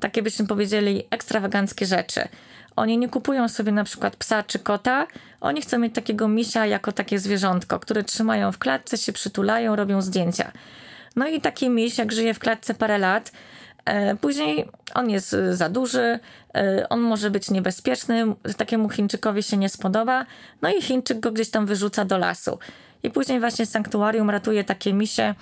takie byśmy powiedzieli ekstrawaganckie rzeczy. Oni nie kupują sobie na przykład psa czy kota, oni chcą mieć takiego misia jako takie zwierzątko, które trzymają w klatce, się przytulają, robią zdjęcia. No i taki miś, jak żyje w klatce parę lat, e, Później on jest e, za duży, e, on może być niebezpieczny, takiemu Chińczykowi się nie spodoba, no i Chińczyk go gdzieś tam wyrzuca do lasu. I później właśnie sanktuarium ratuje takie misie.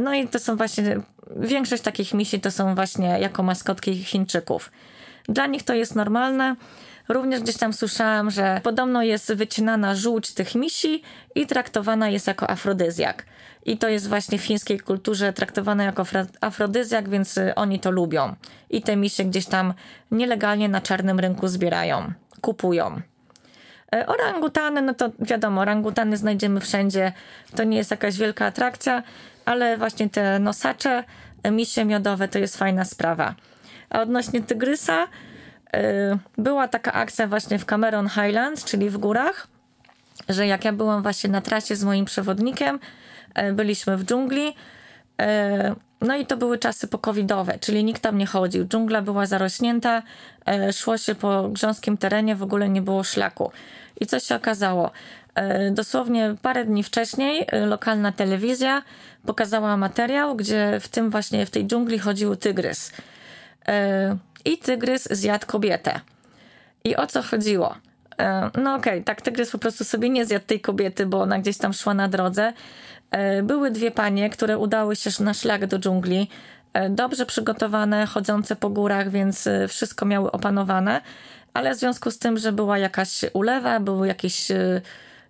No i to są właśnie, większość takich misi to są właśnie jako maskotki Chińczyków. Dla nich to jest normalne. Również gdzieś tam słyszałam, że podobno jest wycinana żółć tych misi i traktowana jest jako afrodyzjak. I to jest właśnie w chińskiej kulturze traktowane jako afrodyzjak, więc y, oni to lubią. I te misie gdzieś tam nielegalnie na czarnym rynku zbierają, kupują. E, orangutany, no to wiadomo, orangutany znajdziemy wszędzie. To nie jest jakaś wielka atrakcja, ale właśnie te nosacze, misie miodowe to jest fajna sprawa. A odnośnie tygrysa, była taka akcja właśnie w Cameron Highlands, czyli w górach, że jak ja byłam właśnie na trasie z moim przewodnikiem, E, byliśmy w dżungli. E, no i to były czasy pokowidowe, czyli nikt tam nie chodził. Dżungla była zarośnięta, e, szło się po grząskim terenie, w ogóle nie było szlaku. I co się okazało? Dosłownie parę dni wcześniej lokalna telewizja pokazała materiał, gdzie w tym właśnie, w tej dżungli chodził tygrys. I tygrys zjadł kobietę. I o co chodziło? No okej, okay, tak tygrys po prostu sobie nie zjadł tej kobiety, bo ona gdzieś tam szła na drodze. E, były dwie panie, które udały się na szlak do dżungli, e, dobrze przygotowane, chodzące po górach, więc e, wszystko miały opanowane, ale w związku z tym, że była jakaś ulewa, był jakiś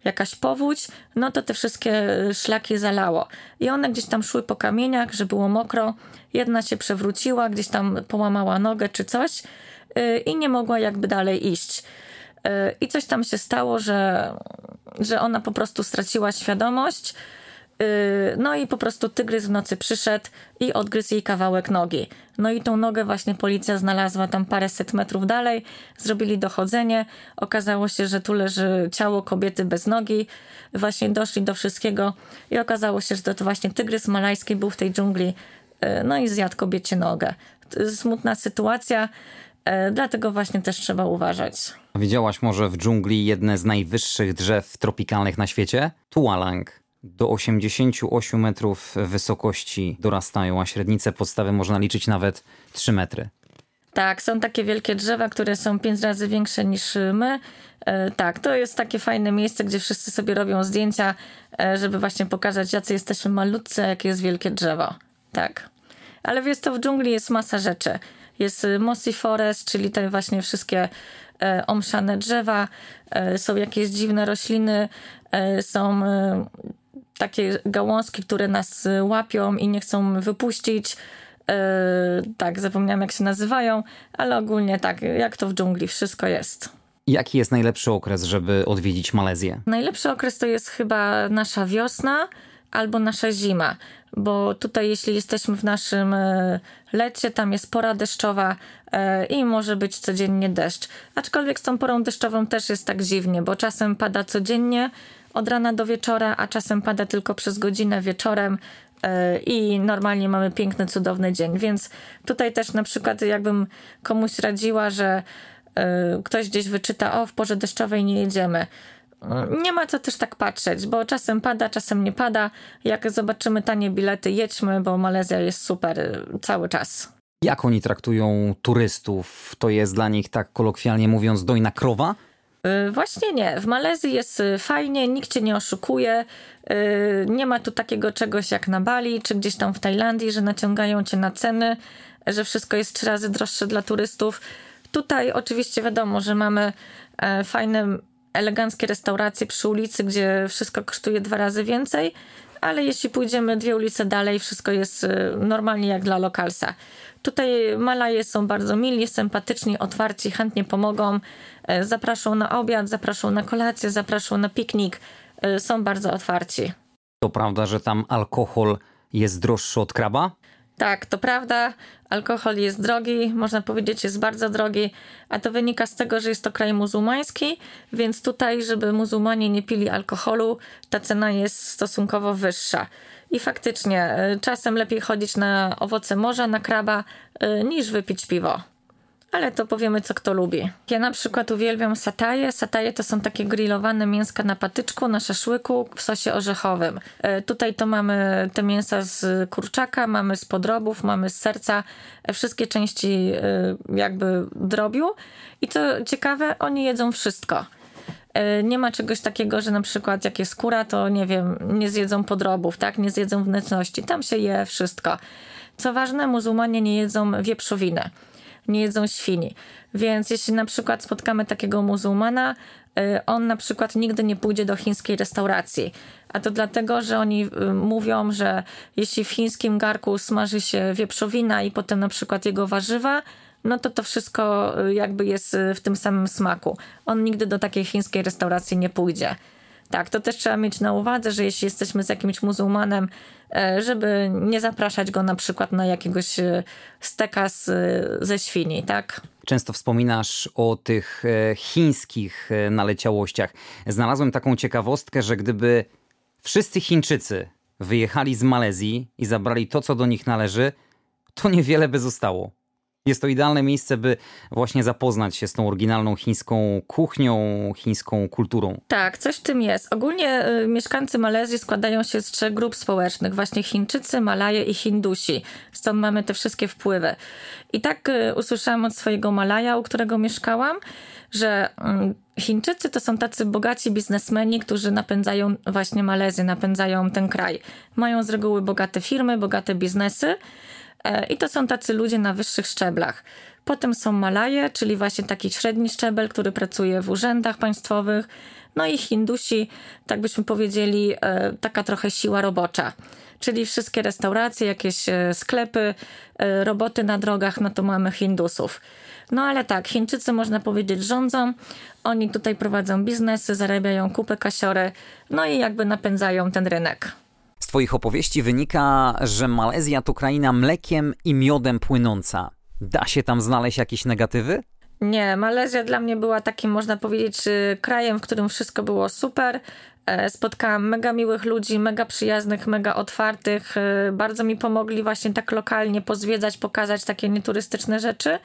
jakaś powódź, no to te wszystkie szlaki zalało. I one gdzieś tam szły po kamieniach, że było mokro. Jedna się przewróciła, gdzieś tam połamała nogę czy coś i nie mogła jakby dalej iść. I coś tam się stało, że, że ona po prostu straciła świadomość Y, no i po prostu tygrys w nocy przyszedł i odgryzł jej kawałek nogi. No i tą nogę właśnie policja znalazła tam paręset metrów dalej. Zrobili dochodzenie. Okazało się, że tu leży ciało kobiety bez nogi. Właśnie doszli do wszystkiego i okazało się, że to właśnie tygrys malajski był w tej dżungli. Y, no i zjadł kobiecie nogę. Smutna sytuacja. dlatego właśnie też trzeba uważać. Widziałaś może w dżungli jedne z najwyższych drzew tropikalnych na świecie? Tualang. Do 88 metrów wysokości dorastają, a średnice podstawy można liczyć nawet 3 metry. Tak, są takie wielkie drzewa, które są pięć razy większe niż my. E, tak, to jest takie fajne miejsce, gdzie wszyscy sobie robią zdjęcia, e, żeby właśnie pokazać, jacy jesteśmy malutcy, jakie jest wielkie drzewo. Tak. Ale wiesz, to w dżungli jest masa rzeczy. Jest y, mossy forest, czyli te właśnie wszystkie e, omszane drzewa, są jakieś dziwne rośliny, są takie gałązki, które nas łapią i nie chcą wypuścić. Yy, tak, zapomniałam jak się nazywają, ale ogólnie tak, jak to w dżungli, wszystko jest. Jaki jest najlepszy okres, żeby odwiedzić Malezję? Najlepszy okres to jest chyba nasza wiosna albo nasza zima, bo tutaj jeśli jesteśmy w naszym e, lecie, tam jest pora deszczowa e, i może być codziennie deszcz. Aczkolwiek z tą porą deszczową też jest tak dziwnie, bo czasem pada codziennie od rana do wieczora, a czasem pada tylko przez godzinę wieczorem, E, i normalnie mamy piękny, cudowny dzień. Więc tutaj też na przykład jakbym komuś radziła, że e, ktoś gdzieś wyczyta, o w porze deszczowej nie jedziemy. Nie ma co też tak patrzeć, bo czasem pada, czasem nie pada. Jak zobaczymy tanie bilety, jedźmy, bo Malezja jest super e, cały czas. Jak oni traktują turystów? To jest dla nich, tak kolokwialnie mówiąc, dojna krowa? Y, właśnie nie. W Malezji jest y, fajnie, nikt cię nie oszukuje. Y, nie ma tu takiego czegoś jak na Bali czy gdzieś tam w Tajlandii, że naciągają cię na ceny, że wszystko jest trzy razy droższe dla turystów. Tutaj oczywiście wiadomo, że mamy e, fajne, eleganckie restauracje przy ulicy, gdzie wszystko kosztuje dwa razy więcej, ale jeśli pójdziemy dwie ulice dalej, wszystko jest normalnie jak dla lokalsa. Tutaj Malaje są bardzo mili, sympatyczni, otwarci, chętnie pomogą. E, zapraszą na obiad, zapraszą na kolację, zapraszą na piknik. E, są bardzo otwarci. To prawda, że tam alkohol jest droższy od kraba? Tak, to prawda. Alkohol jest drogi, można powiedzieć, jest bardzo drogi, a to wynika z tego, że jest to kraj muzułmański, więc tutaj, żeby muzułmanie nie pili alkoholu, ta cena jest stosunkowo wyższa. I faktycznie, e, czasem lepiej chodzić na owoce morza, na kraba, niż wypić piwo ale to powiemy, co kto lubi. Ja na przykład uwielbiam sataje. Sataje to są takie grillowane mięska na patyczku, na szaszłyku w sosie orzechowym. E, tutaj to mamy te mięsa z kurczaka, mamy z podrobów, mamy z serca, e, wszystkie części e, jakby drobiu. I co ciekawe, oni jedzą wszystko. Nie ma czegoś takiego, że na przykład jak jest skóra, to nie wiem, nie zjedzą podrobów, tak? Nie zjedzą wnętrzności. Tam się je wszystko. Co ważne, muzułmanie nie jedzą wieprzowiny nie jedzą świni. Więc jeśli na przykład spotkamy takiego muzułmana, y, on na przykład nigdy nie pójdzie do chińskiej restauracji. A to dlatego, że oni y, mówią, że jeśli w chińskim garku smaży się wieprzowina i potem na przykład jego warzywa, no to to wszystko y, jakby jest w tym samym smaku. On nigdy do takiej chińskiej restauracji nie pójdzie. Tak, to też trzeba mieć na uwadze, że jeśli jesteśmy z jakimś muzułmanem, żeby nie zapraszać go na przykład na jakiegoś e, steka z, ze świni, tak? Często wspominasz o tych e, chińskich naleciałościach. Znalazłem taką ciekawostkę, że gdyby wszyscy Chińczycy wyjechali z Malezji i zabrali to, co do nich należy, to niewiele by zostało. Jest to idealne miejsce, by właśnie zapoznać się z tą oryginalną chińską kuchnią, chińską kulturą. Tak, coś w tym jest. Ogólnie y, mieszkańcy Malezji składają się z trzech grup społecznych: właśnie Chińczycy, Malaje i Hindusi. Stąd mamy te wszystkie wpływy. I tak y, usłyszałam od swojego Malaja, u którego mieszkałam, że y, Chińczycy to są tacy bogaci biznesmeni, którzy napędzają właśnie Malezję, napędzają ten kraj. Mają z reguły bogate firmy, bogate biznesy. E, I to są tacy ludzie na wyższych szczeblach. Potem są Malaje, czyli właśnie taki średni szczebel, który pracuje w urzędach państwowych. No i Hindusi, tak byśmy powiedzieli, e, taka trochę siła robocza. Czyli wszystkie restauracje, jakieś e, sklepy, roboty na drogach, no to mamy Hindusów. No ale tak, Chińczycy można powiedzieć rządzą, oni tutaj prowadzą biznesy, zarabiają kupę kasiory, no i jakby napędzają ten rynek. Twoich opowieści wynika, że Malezja to kraina mlekiem i miodem płynąca. Da się tam znaleźć jakieś negatywy? Nie, Malezja dla mnie była takim, można powiedzieć, y, krajem, w którym wszystko było super. E, spotkałam mega miłych ludzi, mega przyjaznych, mega otwartych. Y, bardzo mi pomogli właśnie tak lokalnie pozwiedzać, pokazać takie nieturystyczne rzeczy.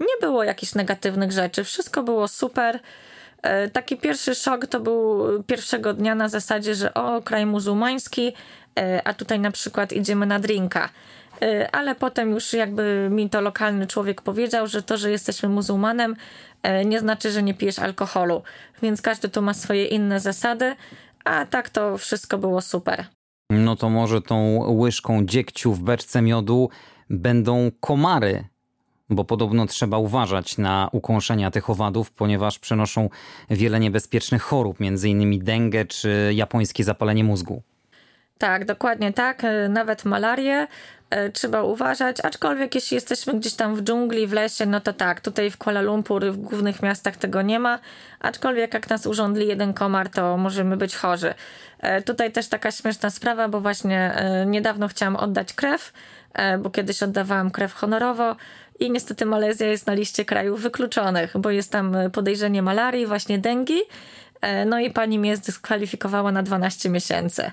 nie było jakichś negatywnych rzeczy. Wszystko było super. E, taki pierwszy szok to był pierwszego dnia na zasadzie, że o, kraj muzułmański, e, a tutaj na przykład idziemy na drinka. E, ale potem już jakby mi to lokalny człowiek powiedział, że to, że jesteśmy muzułmanem, nie znaczy, że nie pijesz alkoholu. Więc każdy tu ma swoje inne zasady, a tak to wszystko było super. No to może tą łyżką dziegciu w beczce miodu będą komary bo podobno trzeba uważać na ukąszenia tych owadów, ponieważ przenoszą wiele niebezpiecznych chorób, m.in. dengę czy japońskie zapalenie mózgu. Tak, dokładnie tak. E, nawet malarię e, trzeba uważać, aczkolwiek jeśli jesteśmy gdzieś tam w dżungli, w lesie, no to tak, tutaj w Kuala Lumpur, w głównych miastach tego nie ma, aczkolwiek jak nas urządli jeden komar, to możemy być chorzy. E, tutaj też taka śmieszna sprawa, bo właśnie niedawno chciałam oddać krew, bo kiedyś oddawałam krew honorowo i niestety Malezja jest na liście krajów wykluczonych, bo jest tam podejrzenie malarii, właśnie dengi. E, no i pani mnie zdyskwalifikowała na 12 miesięcy.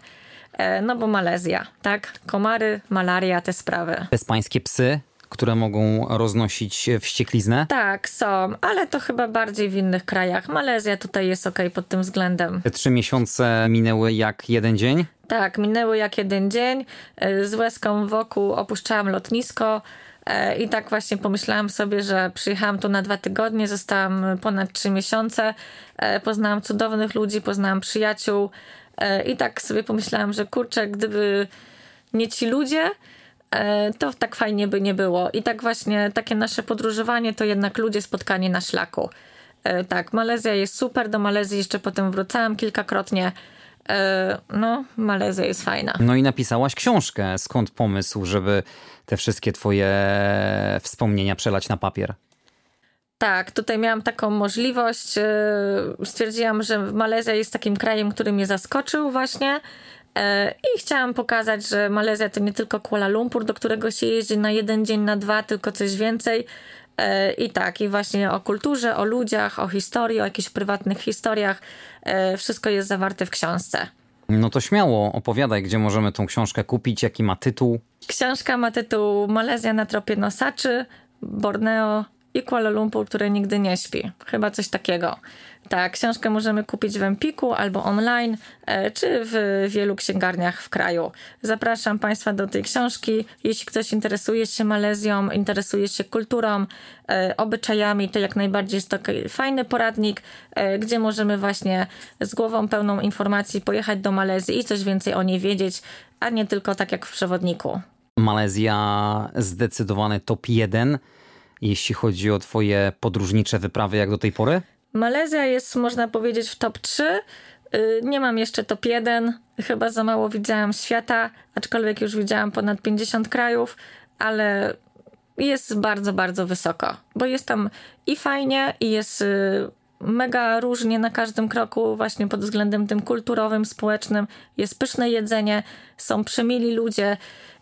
E, no bo Malezja, tak? Komary, malaria, te sprawy. Bezpańskie psy które mogą roznosić wściekliznę? Tak, są, ale to chyba bardziej w innych krajach. Malezja tutaj jest ok pod tym względem. Te trzy miesiące minęły jak jeden dzień? Tak, minęły jak jeden dzień. E, z łezką wokół opuszczałam lotnisko. E, I tak właśnie pomyślałam sobie, że przyjechałam tu na dwa tygodnie, zostałam ponad trzy miesiące, e, poznałam cudownych ludzi, poznałam przyjaciół e, i tak sobie pomyślałam, że kurczę, gdyby nie ci ludzie, to tak fajnie by nie było. I tak właśnie takie nasze podróżowanie to jednak ludzie spotkanie na szlaku. Tak, Malezja jest super, do Malezji jeszcze potem wracałam kilkakrotnie. No, Malezja jest fajna. No i napisałaś książkę. Skąd pomysł, żeby te wszystkie twoje wspomnienia przelać na papier? Tak, tutaj miałam taką możliwość. E, stwierdziłam, że Malezja jest takim krajem, który mnie zaskoczył właśnie. E, I chciałam pokazać, że Malezja to nie tylko Kuala Lumpur, do którego się jeździ na jeden dzień, na dwa, tylko coś więcej. E, I tak, i właśnie o kulturze, o ludziach, o historii, o jakichś prywatnych historiach. Wszystko jest zawarte w książce. No to śmiało opowiadaj, gdzie możemy tą książkę kupić, jaki ma tytuł. Książka ma tytuł Malezja na tropie nosaczy, Borneo i Kuala Lumpur, który nigdy nie śpi. Chyba coś takiego. Tak, książkę możemy kupić w Empiku albo online, e, czy w wielu księgarniach w kraju. Zapraszam Państwa do tej książki. Jeśli ktoś interesuje się Malezją, interesuje się kulturą, e, obyczajami, to jak najbardziej jest to fajny poradnik, e, gdzie możemy właśnie z głową pełną informacji pojechać do Malezji i coś więcej o niej wiedzieć, a nie tylko tak jak w przewodniku. Malezja zdecydowany top 1, jeśli chodzi o Twoje podróżnicze wyprawy jak do tej pory? Malezja jest, można powiedzieć, w top 3. Y, nie mam jeszcze top 1. Chyba za mało widziałam świata, aczkolwiek już widziałam ponad 50 krajów, ale jest bardzo, bardzo wysoko, bo jest tam i fajnie, i jest y, mega różnie na każdym kroku, właśnie pod względem tym kulturowym, społecznym. Jest pyszne jedzenie, są przemili ludzie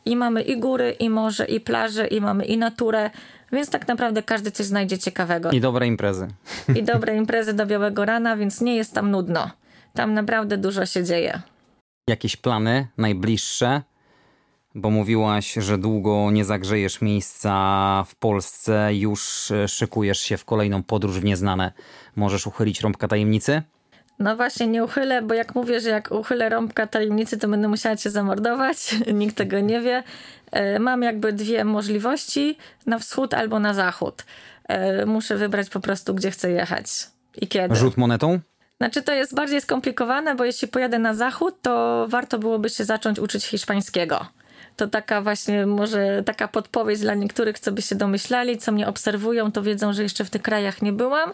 i mamy i góry, i morze, i plaże, i mamy i naturę. Więc tak naprawdę każdy coś znajdzie ciekawego. I dobre imprezy. I dobre imprezy do białego rana, więc nie jest tam nudno. Tam naprawdę dużo się dzieje. Jakieś plany najbliższe? Bo mówiłaś, że długo nie zagrzejesz miejsca w Polsce, już szykujesz się w kolejną podróż w nieznane. Możesz uchylić rąbka tajemnicy? No właśnie, nie uchylę, bo jak mówię, że jak uchylę rąbka tajemnicy, to będę musiała cię zamordować. Nikt tego nie wie. E, mam jakby dwie możliwości, na wschód albo na zachód. E, muszę wybrać po prostu, gdzie chcę jechać i kiedy. Rzut monetą? Znaczy to jest bardziej skomplikowane, bo jeśli pojadę na zachód, to warto byłoby się zacząć uczyć hiszpańskiego. To taka właśnie może taka podpowiedź dla niektórych, co by się domyślali, co mnie obserwują, to wiedzą, że jeszcze w tych krajach nie byłam.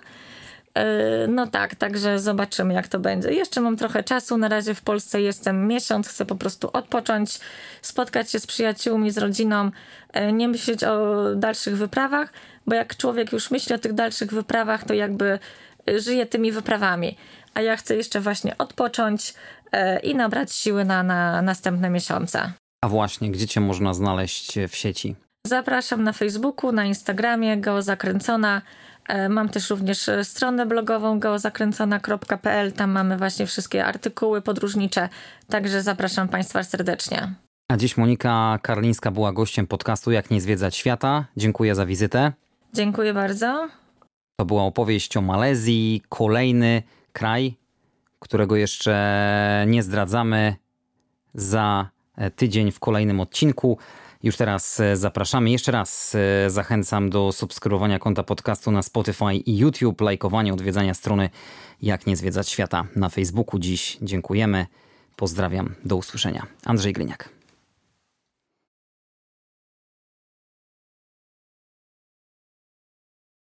E, no tak, także zobaczymy, jak to będzie. Jeszcze mam trochę czasu. Na razie w Polsce jestem miesiąc, chcę po prostu odpocząć, spotkać się z przyjaciółmi, z rodziną, e, nie myśleć o dalszych wyprawach, bo jak człowiek już myśli o tych dalszych wyprawach, to jakby e, żyje tymi wyprawami. A ja chcę jeszcze właśnie odpocząć i nabrać siły na, na następne miesiące. A właśnie, gdzie cię można znaleźć w sieci? Zapraszam na Facebooku, na Instagramie, Geozakręcona. E, mam też również e, stronę blogową geozakręcona.pl. Tam mamy właśnie wszystkie artykuły podróżnicze, także zapraszam Państwa serdecznie. A dziś Monika Karlińska była gościem podcastu Jak nie zwiedzać świata. Dziękuję za wizytę. Dziękuję bardzo. To była opowieść o Malezji, kolejny kraj, którego jeszcze nie zdradzamy za e, tydzień w kolejnym odcinku. Już teraz e, zapraszamy. Jeszcze raz e, zachęcam do subskrybowania konta podcastu na Spotify i YouTube, lajkowania, odwiedzania strony Jak nie zwiedzać świata na Facebooku. Dziś dziękujemy. Pozdrawiam. Do usłyszenia. Andrzej Gryniak.